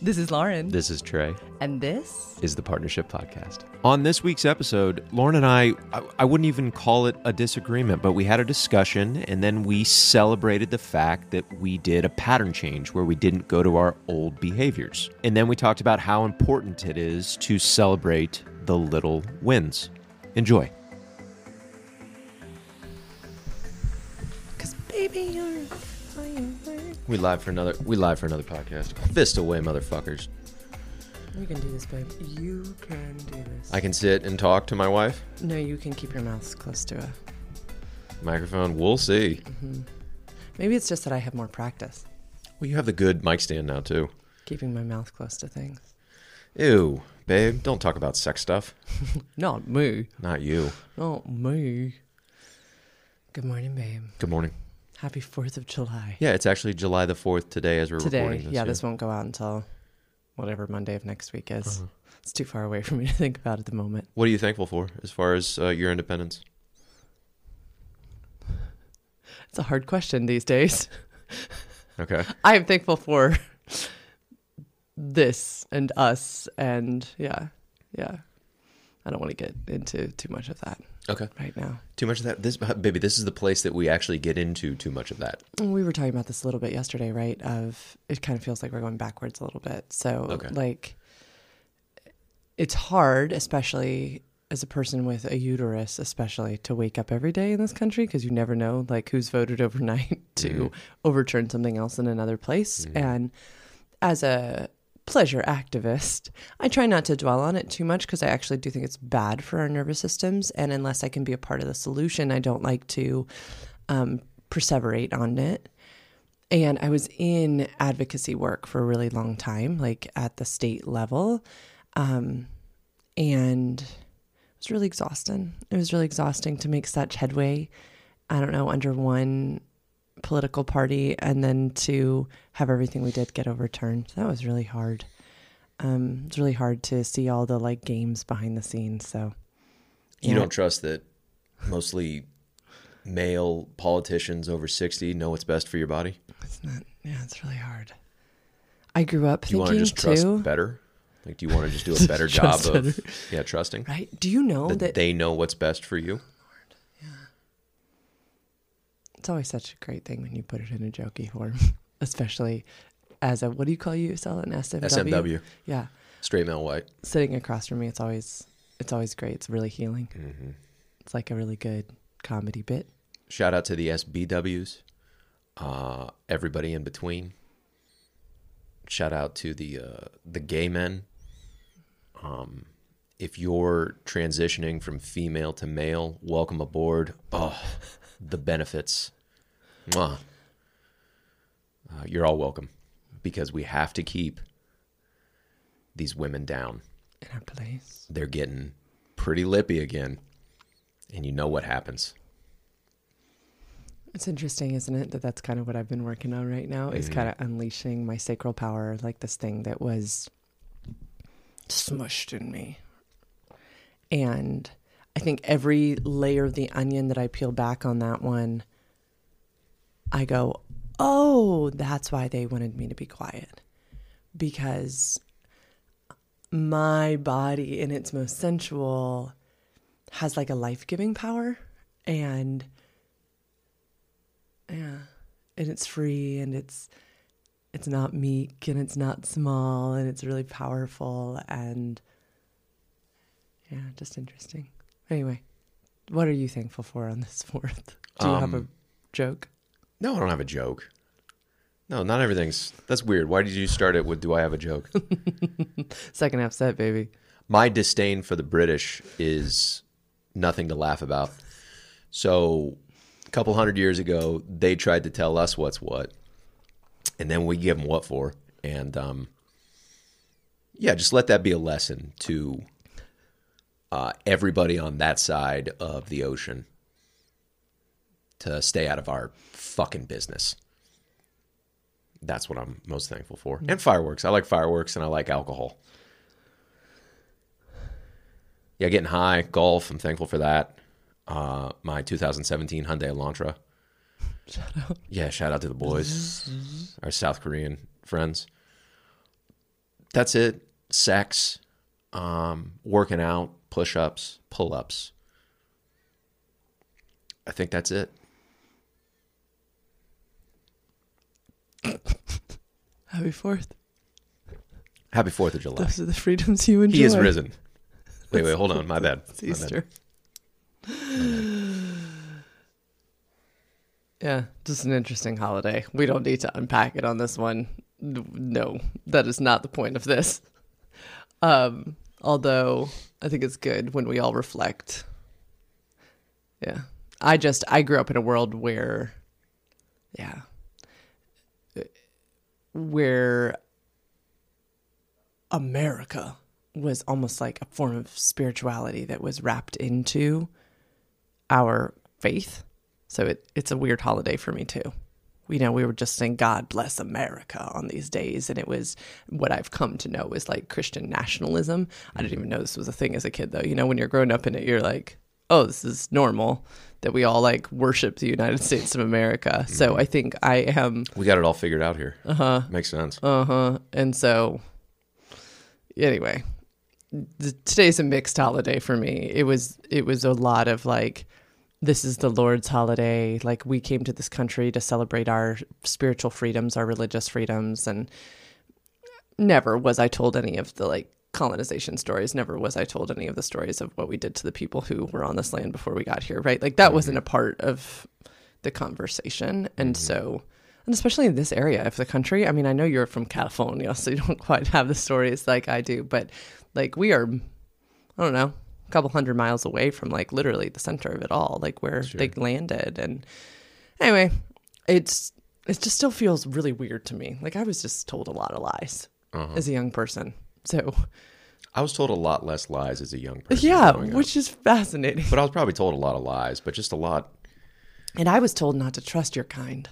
This is Lauren. This is Trey. and this Is the Partnership Podcast. On this week's episode, Lauren and I, I, I wouldn't even call it a disagreement, but we had a discussion and then we celebrated the fact that we did a pattern change where we didn't go to our old behaviors. And then we talked about how important it is to celebrate the little wins. Enjoy. Cause baby you're firework. We live for another we live for another podcast. Fist away, motherfuckers. You can do this, babe. You can do this. I can sit and talk to my wife. no, you can keep your mouth close to a. Microphone, we'll see. Mm-hmm. Maybe it's just that I have more practice Well, you have the good mic stand now too. keeping my mouth close to things. Ew, babe, don't talk about sex stuff. Not me. Not you. Not me. Good morning, babe. Good morning. Happy 4th of July. Yeah, it's actually July the 4th today as we're Today. recording this. yeah, this won't go out until whatever Monday of next week is. It's too far away for me to think about at the moment. What are you thankful for as far as uh, your independence? It's a hard question these days. Okay. I am thankful for this and us and yeah, yeah. I don't want to get into too much of that Okay. right now. Too much of that. This baby, this is the place that we actually get into too much of that. Mm, we were talking about this a little bit yesterday, right? Of it kind of feels like we're going backwards a little bit. So Okay. like it's hard, especially as a person with a uterus, especially to wake up every day in this country because you never know like who's voted overnight to mm-hmm. overturn something else in another place. Mm-hmm. And as a pleasure activist, I try not to dwell on it too much because I actually do think it's bad for our nervous systems. And unless I can be a part of the solution, I don't like to um, perseverate on it. And I was in advocacy work for a really long time, like at the state level. Um, and it was really exhausting. It was really exhausting to make such headway, I don't know, under one political party and then to have everything we did get overturned. That was really hard. Um, it's really hard to see all the like games behind the scenes. So You Yeah. don't trust that mostly male politicians over 60 know what's best for your body? it's not, yeah, it's really hard. I grew up Do you want to thinking just trust too, better? Like, do you want to just do a better job Trust of, yeah, trusting? right? Do you know That that they know what's best for you? It's always such a great thing when you put it in a jokey form, especially as a what do you call yourself an SMW? SMW, Yeah, straight male white. sitting across from me, it's always it's always great. It's really healing. hmm It's like a really good comedy bit. Shout out to the SBWs, uh, everybody in between. Shout out to the uh, the gay men. Um, if you're transitioning from female to male, welcome aboard. Oh, the benefits. Mwah. Uh, you're all welcome because we have to keep these women down. In our place. They're getting pretty lippy again, and you know what happens. It's interesting, isn't it, that that's kind of what I've been working on right now is Mhm. kind of unleashing my sacral power, like this thing that was smushed in me. And I think every layer of the onion that I peel back on that one, I go, oh, that's why they wanted me to be quiet. Because my body, in its most sensual, has like a life giving power. And yeah and it's free and it's it's not meek and it's not small and it's really powerful and yeah just interesting anyway what are you thankful for on this fourth do you have a Um, joke No, I don't have a joke. No, not everything's. That's weird. Why did you start it with "Do I have a joke"? second half set baby My disdain for the British is nothing to laugh about. So, a couple hundred years ago, they tried to tell us what's what, and then we give them what for. And um, yeah, just let that be a lesson to uh, everybody on that side of the ocean to stay out of our fucking business. That's what I'm most thankful for. And fireworks. I like fireworks and I like alcohol. Yeah, getting high, golf. I'm thankful for that. Uh, my 2017 Hyundai Elantra. shout out Yeah, shout out to the boys, our South Korean friends. That's it. Sex, um, working out, push ups, pull ups. I think that's it. Happy Fourth. Happy Fourth of July. Those are the freedoms you enjoy. He is risen. Wait, wait, hold on. My bad. It's My bad. Easter. Yeah, just an interesting holiday. We don't need to unpack it on this one. No, that is not the point of this. Um, although I think it's good when we all reflect. Yeah. I just I grew up in a world where yeah. Where America was almost like a form of spirituality that was wrapped into our faith. So it, it's a weird holiday for me too. You know, we were just saying God bless America on these days, and it was what I've come to know is like Christian nationalism. I didn't even know this was a thing as a kid, though. You know, when you're growing up in it, you're like, oh, this is normal that we all like worship the United States of America. So I think I am We got it all figured out here. Uh huh. Makes sense. uh huh. And so, anyway, th- today's a mixed holiday for me. It was it was a lot of like, this is the Lord's holiday. Like we came to this country to celebrate our spiritual freedoms, our religious freedoms, and never was I told any of the like colonization stories. Never was I told any of the stories of what we did to the people who were on this land before we got here. Right? Like that wasn't a mm-hmm. part of the conversation, and mm-hmm. so and especially in this area of the country. I mean, I know you're from California, so you don't quite have the stories like I do, but like we are, I don't know, a couple hundred miles away from like literally the center of it all, like where they landed. And anyway, it's it just still feels really weird to me. Like I was just told a lot of lies uh-huh. as a young person. So I was told a lot less lies as a young person. yeah, up. which is fascinating. But I was probably told a lot of lies, but just a lot. And I was told not to trust your kind.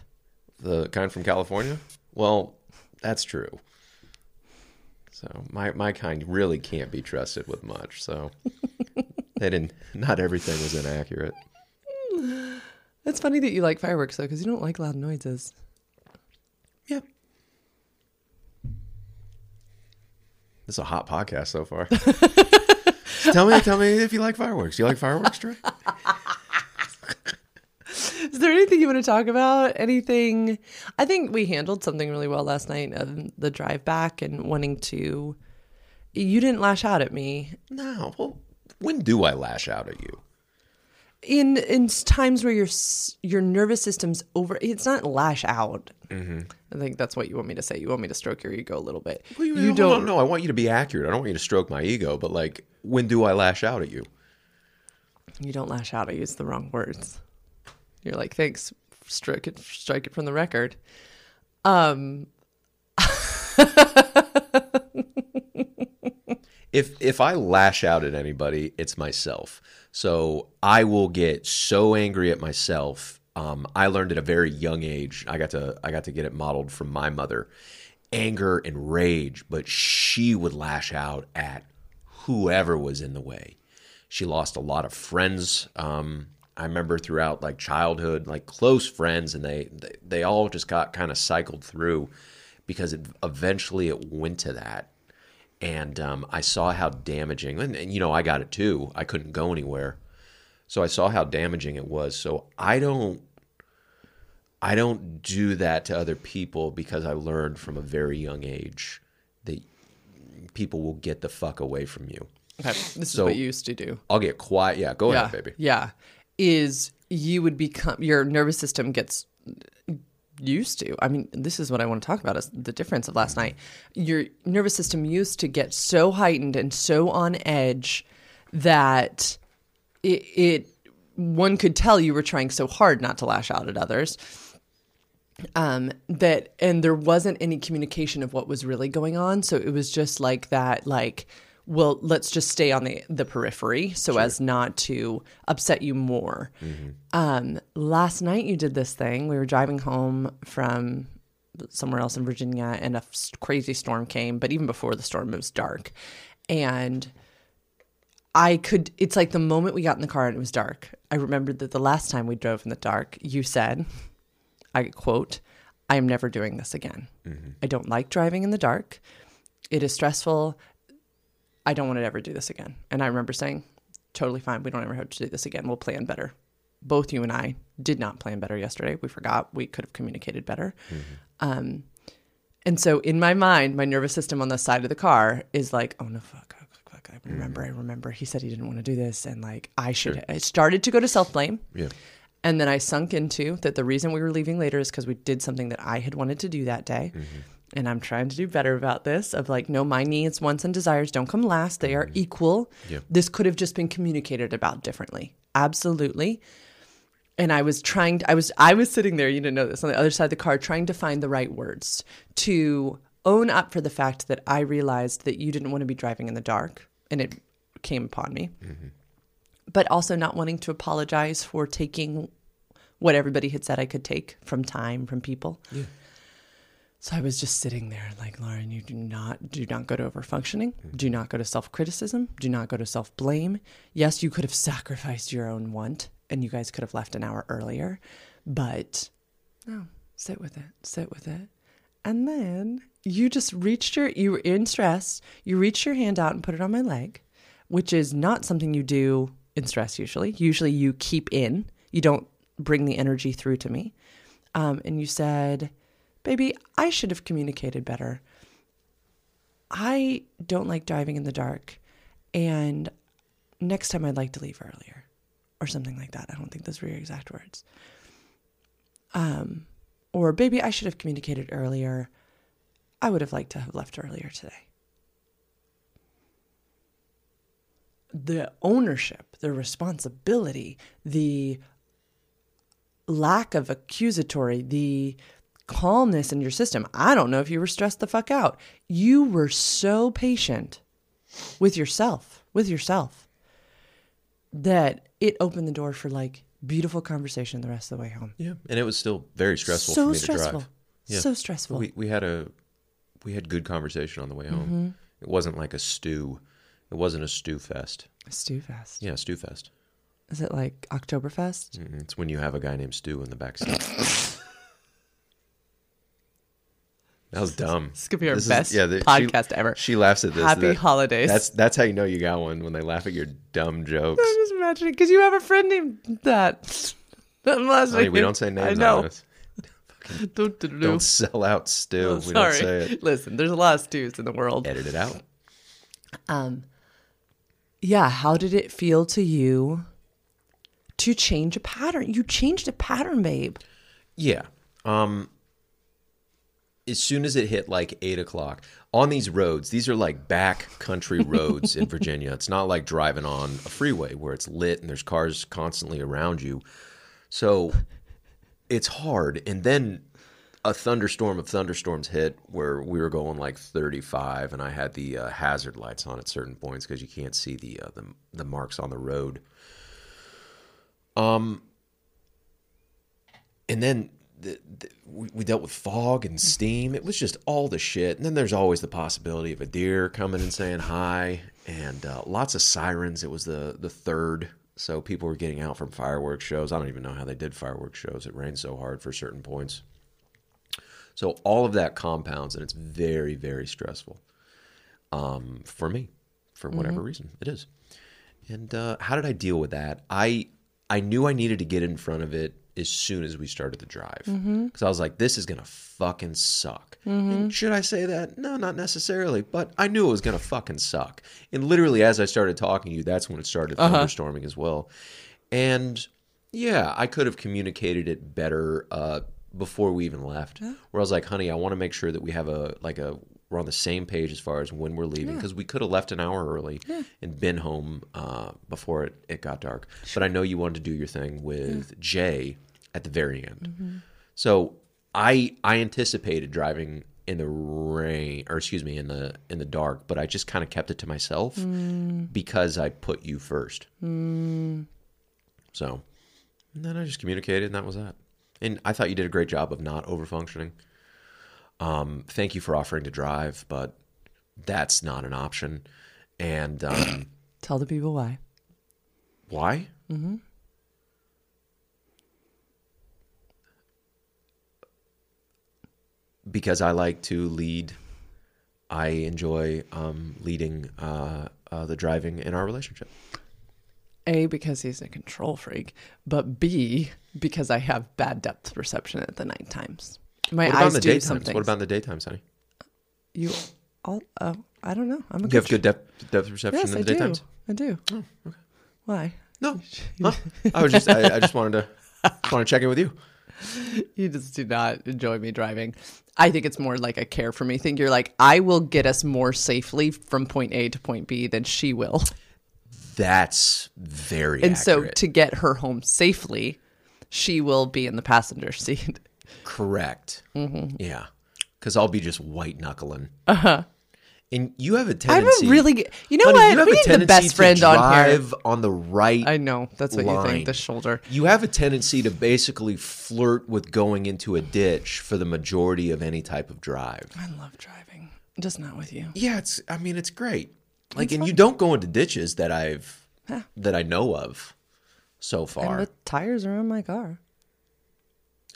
The kind from California? Well, that's true. So my my kind really can't be trusted with much. So they didn't. Not everything was inaccurate. It's funny that you like fireworks though, because you don't like loud noises. Yeah. This is a hot podcast so far. tell me, tell me if you like fireworks. Do you like fireworks, Trey? Is there anything you want to talk about? Anything? I think we handled something really well last night. Um, the drive back and wanting to. You didn't lash out at me No. Well, when do I lash out at you? in in times where your your nervous system's over. It's not lash out. I think that's what you want me to say. You want me to stroke your ego a little bit. Well, you hold don't. on, No, I want you to be accurate. I don't want you to stroke my ego, but like, when do I lash out at you? You don't lash out. I use the wrong words. You're like, thanks. Strike it. Strike it from the record. Um. if if I lash out at anybody, it's myself. So I will get so angry at myself. Um, I learned at a very young age. I got to I got to get it modeled from my mother. Anger and rage, but she would lash out at whoever was in the way. She lost a lot of friends. Um, I remember throughout like childhood, like close friends, and they they, they all just got kind of cycled through because it, eventually it went to that and um, I saw how damaging, and, and you know, I got it too. I couldn't go anywhere, so I saw how damaging it was. So I don't, I don't do that to other people because I learned from a very young age that people will get the fuck away from you. Okay, this is what you used to do. I'll get quiet. Yeah, go yeah, ahead, baby. Yeah, is you would become your nervous system gets used to. I mean, this is what I want to talk about is the difference of last night. Your nervous system used to get so heightened and so on edge that it, it one could tell you were trying so hard not to lash out at others um that and there wasn't any communication of what was really going on so it was just like that like well let's just stay on the the periphery so as not to upset you more um last night you did this thing we were driving home from somewhere else in Virginia and a s- crazy storm came but even before the storm it was dark and I could, it's like the moment we got in the car and it was dark. I remembered that the last time we drove in the dark, you said, I quote, I am never doing this again. I don't like driving in the dark. It is stressful. I don't want to ever do this again. And I remember saying, totally fine. We don't ever have to do this again. We'll plan better. Both you and I did not plan better yesterday. We forgot. We could have communicated better. Mm-hmm. Um, and so in my mind, my nervous system on the side of the car is like, oh no, fuck, fuck, fuck, fuck. I mm-hmm. remember, I remember. He said he didn't want to do this. And like, I should, I started to go to self blame. Yeah. And then I sunk into that the reason we were leaving later is because we did something that I had wanted to do that day. Mm-hmm. And I'm trying to do better about this of like, no, my needs, wants, and desires don't come last. They are mm-hmm. equal. Yeah. This could have just been communicated about differently. Absolutely. And I was trying to, I was I was sitting there, you didn't know this, on the other side of the car, trying to find the right words to own up for the fact that I realized that you didn't want to be driving in the dark. And it came upon me mm-hmm. but also not wanting to apologize for taking what everybody had said I could take from time from people. So I was just sitting there like, Lauren, you do not do not go to over functioning. Do not go to self criticism. Do not go to self blame. Yes, you could have sacrificed your own want and you guys could have left an hour earlier, but no, sit with it. Sit with it. And then you just reached your you were in stress, you reached your hand out and put it on my leg, which is not something you do in stress usually. Usually you keep in. You don't bring the energy through to me. Um, and you said, Baby, I should have communicated better. I don't like driving in the dark. And next time I'd like to leave earlier or something like that. I don't think those were your exact words. Um, or, Baby, I should have communicated earlier. I would have liked to have left earlier today. The ownership, the responsibility, the lack of accusatory, the calmness in your system. I don't know if you were stressed the fuck out. You were so patient with yourself, with yourself, that it opened the door for like beautiful conversation the rest of the way home. Yeah. And it was still very stressful so for me stressful. to drive. Yeah. So stressful. We we had a we had good conversation on the way home. Mm-hmm. It wasn't like a stew. It wasn't a stew fest. A stew fest. Yeah, stew fest. Is it like Oktoberfest? Mm, It's when you have a guy named Stu in the back seat. that was dumb. This could be our This is- best yeah, the- she- podcast ever. She laughs at this. Happy That- holidays. That's that's how you know you got one when they laugh at your dumb jokes. I'm just imagining because you have a friend named that. Unless Honey, we don't say names I know. on. Don't, don't, Don't sell out Stu. Oh, we don't say it. Listen, there's a lot of stews in the world. Edit it out. Um, yeah. How did it feel to you to change a pattern? You changed a pattern, babe. Yeah. Um as soon as it hit like eight o'clock on these roads, these are like back country roads in Virginia. It's not like driving on a freeway where it's lit and there's cars constantly around you. So it's hard. And then a thunderstorm of thunderstorms hit where we were going like 35 and I had the uh, hazard lights on at certain points because you can't see the, uh, the the marks on the road. Um and then the, the, we, dealt with fog and steam. It was just all the shit. And then there's always the possibility of a deer coming and saying hi, and uh, lots of sirens. It was the the third, so people were getting out from fireworks shows. I don't even know how they did fireworks shows. It rained so hard for certain points. So all of that compounds, and it's very very stressful um, for me, for whatever reason it is. And uh, how did I deal with that? I I knew I needed to get in front of it as soon as we started the drive because I was like, this is gonna fucking suck. And should I say that? No, not necessarily. But I knew it was gonna fucking suck. And literally, as I started talking to you, that's when it started thunderstorming as well. And yeah, I could have communicated it better uh, before we even left. Where I was like, honey, I want to make sure that we have a like a we're on the same page as far as when we're leaving because we could have left an hour early and been home uh, before it, it got dark. But I know you wanted to do your thing with Jay at the very end. So I I anticipated driving in the rain or excuse me in the in the dark, but I just kind of kept it to myself because I put you first. So and then I just communicated, and that was that. And I thought you did a great job of not over functioning. Um, thank you for offering to drive, but that's not an option. And um, Tell the people why. why? Mm-hmm. Because I like to lead I enjoy um, leading uh, uh, the driving in our relationship. A, because he's a control freak, but B, because I have bad depth perception at the night times. My What about in eyes the do daytimes? something. What about in the daytimes, honey? you? All, uh, I don't know. I'm a You good have good depth, depth perception Yes, in I the do. daytimes. I do. Why? No, huh? I was just I, I just wanted to want to check in with you. You just do not enjoy me driving. I think it's more like a care for me thing. You're like, I will get us more safely from point A to point B than she will. That's very And so to get her home safely, she will be in the passenger seat. Correct. Mm-hmm. Yeah, because I'll be just white knuckling. Uh huh. And you have a Uh-huh. I have tendency. a really, good- you know Honey, what? You have we a need the tendency best to friend on here. drive on the right. I know that's what you think. The shoulder. You have a tendency to basically flirt with going into a ditch for the majority of any type of drive. I love driving, just not with you. Yeah, it's. I mean, it's great. Like, and you don't go into ditches that I've that I know of so far. And the tires are on my car.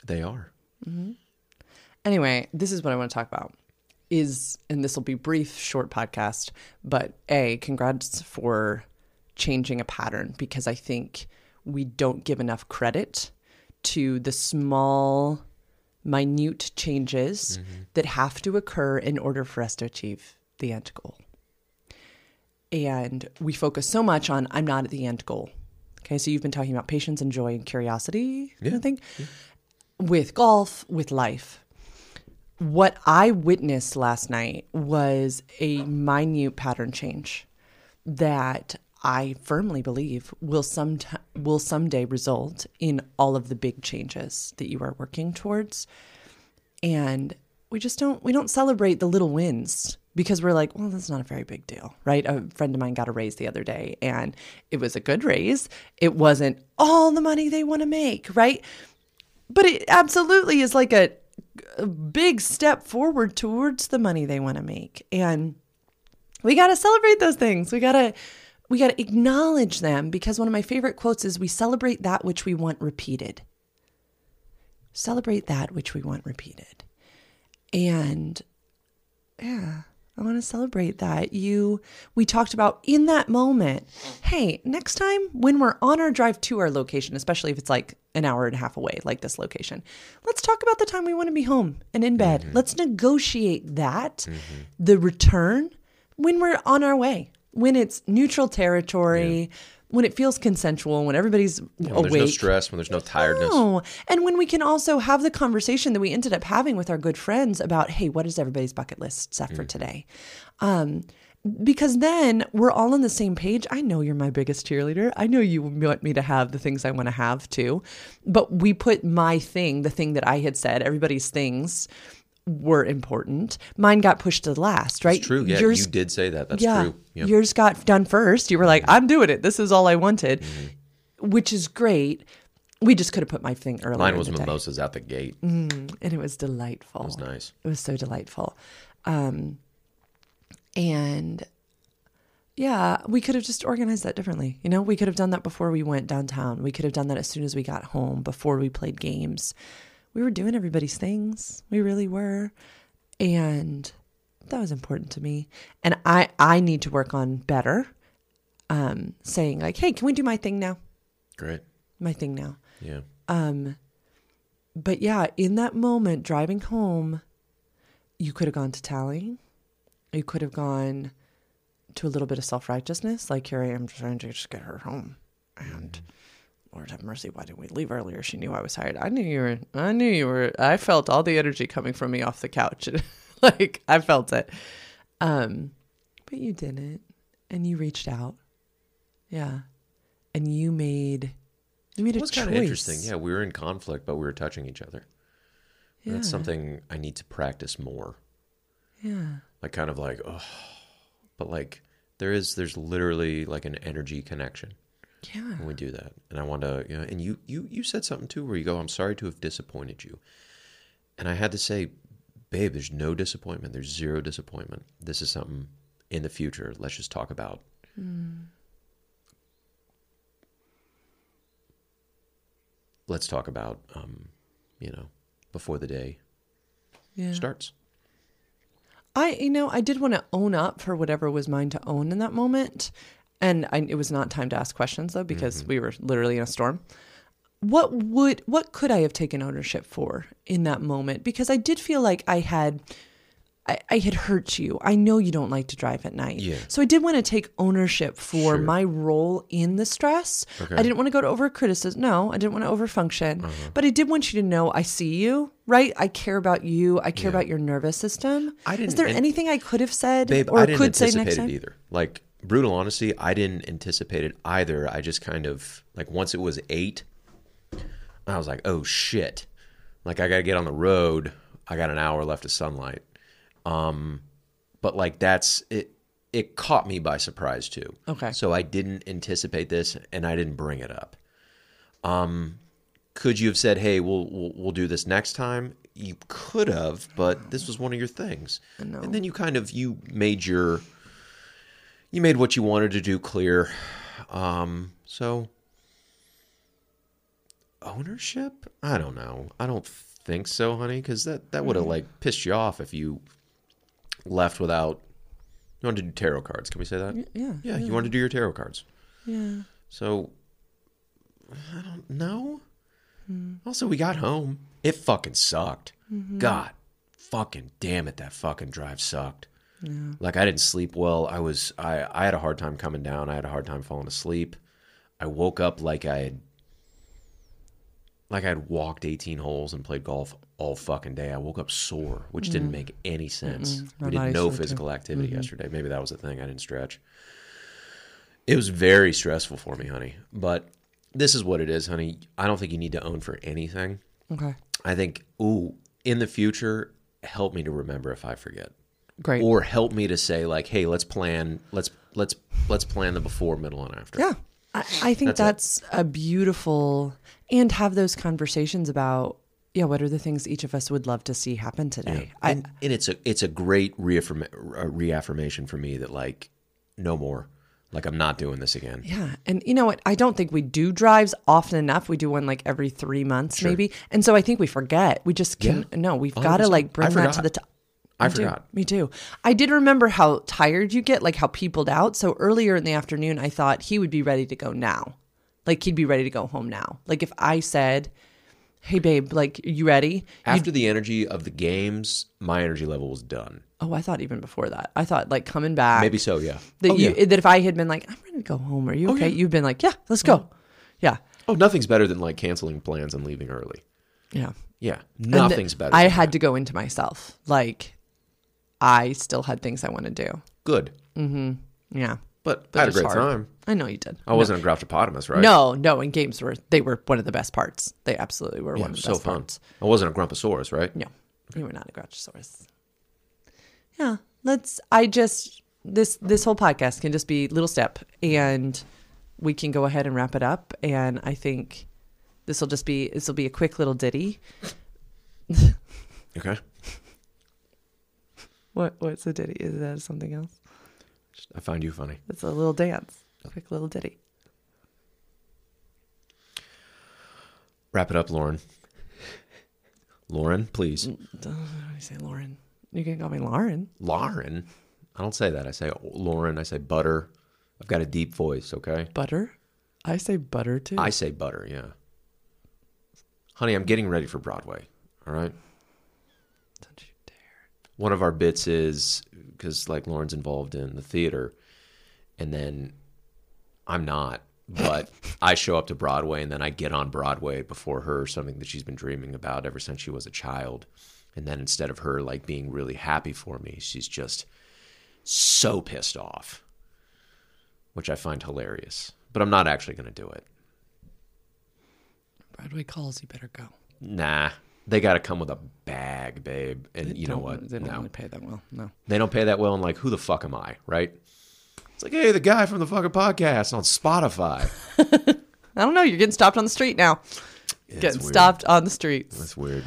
they are. Hmm. Anyway, this is what I want to talk about. Is and this will be brief, short podcast, but a congrats for changing a pattern because I think we don't give enough credit to the small, minute changes mm-hmm. that have to occur in order for us to achieve the end goal. And we focus so much on I'm not at the end goal. Okay, so you've been talking about patience and joy and curiosity, yeah. I think, with golf, with life what I witnessed last night was a minute pattern change that I firmly believe will some will someday result in all of the big changes that you are working towards. And we just don't we don't celebrate the little wins because we're like, well, that's not a very big deal, right? A friend of mine got a raise the other day and it was a good raise. It wasn't all the money they want to make, right? But it absolutely is like a a big step forward towards the money they want to make. And we got to celebrate those things. We got to we got to acknowledge them because one of my favorite quotes is we celebrate that which we want repeated. Celebrate that which we want repeated. And yeah, I want to celebrate that. You we talked about in that moment, hey, next time when we're on our drive to our location, especially if it's like an hour and a half away, like this location, let's talk about the time we want to be home and in bed. Mm-hmm. Let's negotiate that, mm-hmm. the return when we're on our way, when it's neutral territory, when it feels consensual, when everybody's When awake. there's no stress, when there's no tiredness. No. And when we can also have the conversation that we ended up having with our good friends about, hey, what is everybody's bucket list set for today? Um, because then we're all on the same page. I know you're my biggest cheerleader. I know you want me to have the things I want to have too. But we put my thing, the thing that I had said, everybody's things were important. Mine got pushed to the last, right? It's true. Yeah, Yours you did say that. That's yeah, true. Yep. yours got done first. You were like, mm-hmm. I'm doing it. This is all I wanted, mm-hmm. which is great. We just could have put my thing earlier. Mine in was the day. mimosas out the gate. Mm-hmm. and it was delightful. It was nice. It was so delightful. Um, and yeah, we could have just organized that differently. You know, we could have done that before we went downtown. We could have done that as soon as we got home, before we played games. We were doing everybody's things. We really were. And that was important to me. And I, I need to work on better um, saying, like, hey, can we do my thing now? Great. My thing now. Yeah. Um, but yeah, in that moment, driving home, you could have gone to tally. You could have gone to a little bit of self righteousness, like here I am trying to just get her home, and Lord have mercy, why didn't we leave earlier? She knew I was tired. I knew you were. I knew you were. I felt all the energy coming from me off the couch. like I felt it. Um, but you didn't, and you reached out. Yeah, and you made. You made a It was kind of interesting. Yeah, we were in conflict, but we were touching each other. Yeah. That's something I need to practice more. Yeah. Like kind of like, oh, but like there is, there's literally like an energy connection Yeah. when we do that. And I want to, you know, and you, you, you said something too where you go, I'm sorry to have disappointed you. And I had to say, babe, there's no disappointment. There's zero disappointment. This is something in the future. Let's just talk about. Let's talk about, um, you know, before the day Yeah. starts. I, you know, I did want to own up for whatever was mine to own in that moment. And I, it was not time to ask questions though, because we were literally in a storm. What would, what could I have taken ownership for in that moment? Because I did feel like I had, I, I had hurt you. I know you don't like to drive at night. Yeah. So I did want to take ownership for Sure. my role in the stress. Okay. I didn't want to go to over criticism. No, I didn't want to over function. Uh-huh. But I did want you to know I see you, right? I care about you. I care about your nervous system. I Is didn't- Is there anything I could have said Babe, or I didn't could say next it time? either. Like brutal honesty, I didn't anticipate it either. I just kind of like once it was eight, I was like, oh shit, like I got to get on the road. I got an hour left of sunlight. Um, but like that's it. It caught me by surprise too. Okay. So I didn't anticipate this, and I didn't bring it up. Um, could you have said, "Hey, we'll we'll, we'll do this next time"? You could have, but this was one of your things, and then you kind of you made your you made what you wanted to do clear. Um, so ownership? I don't know. I don't think so, honey, because that that would have like pissed you off if you left without. You wanted to do tarot cards? Can we say that? Yeah. Yeah, you wanted to do your tarot cards. Yeah. So I don't know. Hmm. Also, we got home. It fucking sucked. Mm-hmm. God, fucking damn it, that fucking drive sucked. Like I didn't sleep well. I was I I had a hard time coming down. I had a hard time falling asleep. I woke up like I had like I had walked 18 holes and played golf all fucking day. I woke up sore, which didn't mm-hmm. make any sense. We did no sore, too. physical activity yesterday. Maybe that was the thing. I didn't stretch. It was very stressful for me, honey. But this is what it is, honey. I don't think you need to own for anything. Okay. I think, ooh, in the future, help me to remember if I forget. Great. Or help me to say like, hey, let's plan let's let's let's plan the before, middle, and after. yeah. I, I think That's that's, a beautiful and have those conversations about yeah, what are the things each of us would love to see happen today? I, and, and it's a it's a great reaffirm, uh, reaffirmation for me that like no more like i'm not doing this again Yeah. And you know what? I don't think we do drives often enough. We do one like every three months, maybe. And so I think we forget. We just can, Yeah. no, we've got to like bring that to the top. I Me too. forgot. Me too. I did remember how tired you get, like how peopled out. So earlier in the afternoon, I thought he would be ready to go now. Like he'd be ready to go home now. Like if I said, hey, babe, like, you ready? after the energy of the games my energy level was done Oh, I thought even before that. I thought like coming back. maybe so yeah That, oh, you, yeah. that if I had been like, I'm ready to go home. Are you oh, okay? yeah. You've been like, yeah, let's go. Mm-hmm. Yeah. oh nothing's better than like canceling plans and leaving early Yeah. yeah nothing's better I had that. to go into myself. Like, I still had things I want to do. good mm-hmm. Yeah, but, i had a great hard. time I know you did. i wasn't a graptopotamus right No, no. And games were they were one of the best parts. They absolutely were yeah, one of the so best fun parts. i wasn't a grumposaurus right No, you were not a Grouchosaurus. Yeah, let's. I just this this whole podcast can just be little step, and we can go ahead and wrap it up. And I think this will just be this will be a quick little ditty. okay What what's a ditty? Is that something else? i find you funny It's a little dance, a quick little ditty. wrap it up lauren lauren please I don't say Lauren. You can call me Lauren. lauren i don't say that i say lauren i say butter i've got a deep voice okay Butter. I say butter too. I say butter, yeah. Honey, I'm getting ready for Broadway. All right. Don't you. One of our bits is because like Lauren's involved in the theater, and then I'm not, but I show up to Broadway, and then I get on Broadway before her, something that she's been dreaming about ever since she was a child. And then instead of her like being really happy for me, she's just so pissed off, which I find hilarious. But I'm not actually going to do it. Broadway calls. You better go. Nah, they got to come with a bag, babe. And you know what? They don't No, really pay that well. No. they don't pay that well. And like, who the fuck am I? Right? It's like, hey, the guy from the fucking podcast on Spotify. I don't know. You're getting stopped on the street now. getting weird. stopped on the streets. That's weird.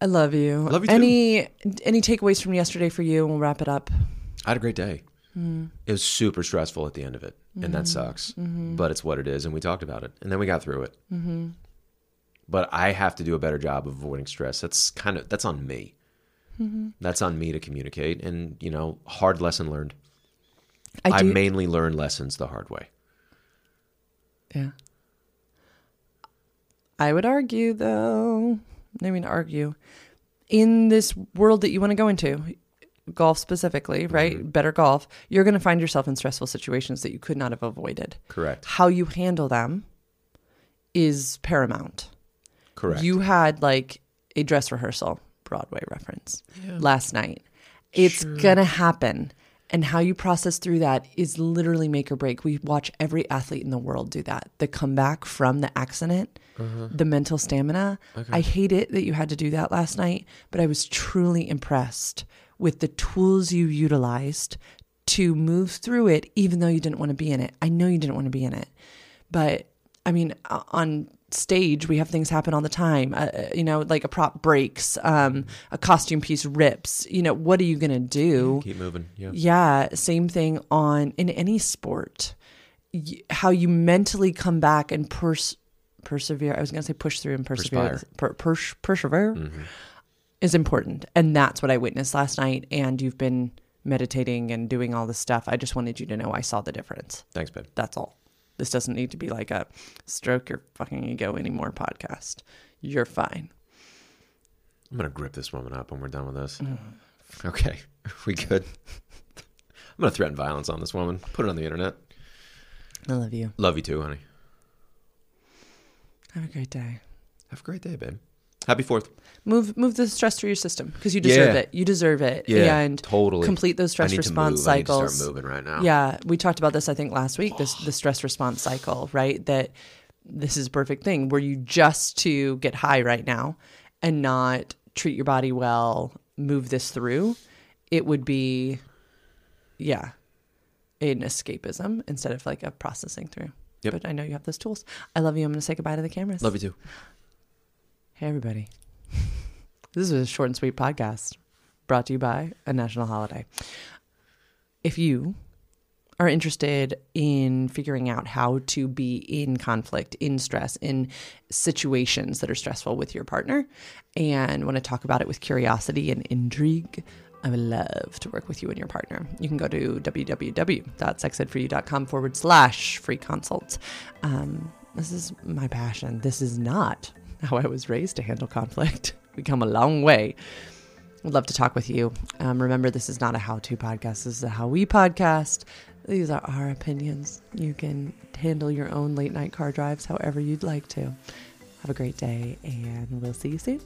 I love you. I love you too. Any any takeaways from yesterday for you? And we'll wrap it up. I had a great day. Hmm. It was super stressful at the end of it, and that sucks. Mm-hmm. But it's what it is, and we talked about it, and then we got through it. Mm-hmm. But I have to do a better job of avoiding stress. That's kind of that's on me. Mm-hmm. That's on me to communicate, and you know, hard lesson learned. I I, mainly learn lessons the hard way. yeah. I would argue, though. I mean, argue in this world that you want to go into, golf specifically, right? Better golf. You're going to find yourself in stressful situations that you could not have avoided. Correct. How you handle them is paramount. Correct. You had like a dress rehearsal, Broadway reference, last night. It's gonna happen. And how you process through that is literally make or break. We watch every athlete in the world do that. The comeback from the accident, uh-huh. the mental stamina. I hate it that you had to do that last night, but I was truly impressed with the tools you utilized to move through it, even though you didn't want to be in it. I know you didn't want to be in it, but I mean, on stage, we have things happen all the time. Uh, uh, you know, like a prop breaks, um, a costume piece rips. You know, what are you going to do? keep moving. Yeah. Yeah, same thing on in any sport. Y- How you mentally come back and pers- persevere. I was going to say push through and persevere. Per- pers- persevere is important, and that's what I witnessed last night. And you've been meditating and doing all this stuff. I just wanted you to know I saw the difference. Thanks, babe. That's all. This doesn't need to be like a stroke your fucking ego anymore podcast. You're fine. I'm gonna grip this woman up when we're done with this. Mm. Okay, we good. I'm gonna threaten violence on this woman. Put it on the internet. I love you. Love you too, honey. Have a great day. Have a great day, babe. Happy Fourth. Move move the stress through your system because you deserve Yeah. it. You deserve it. Yeah, and totally. complete those stress I need response to move. I need to cycles. start moving right now. Yeah, we talked about this I think last week. This the stress response cycle, right? That this is a perfect thing where you just to get high right now and not treat your body well, move this through. It would be, yeah, an escapism instead of like a processing through. Yep. But I know you have those tools. I love you. I'm going to say goodbye to the cameras. Love you too. Hey, everybody. This is a short and sweet podcast brought to you by a national holiday. If you are interested in figuring out how to be in conflict, in stress, in situations that are stressful with your partner, and want to talk about it with curiosity and intrigue, I would love to work with you and your partner. You can go to www.sexedforyou.com forward slash free consult. Um, this is my passion. This is not how I was raised to handle conflict. We come a long way. I'd love to talk with you. Um, remember, this is not a how to podcast. This is a how we podcast. These are our opinions. You can handle your own late night car drives however you'd like to. Have a great day, and we'll see you soon.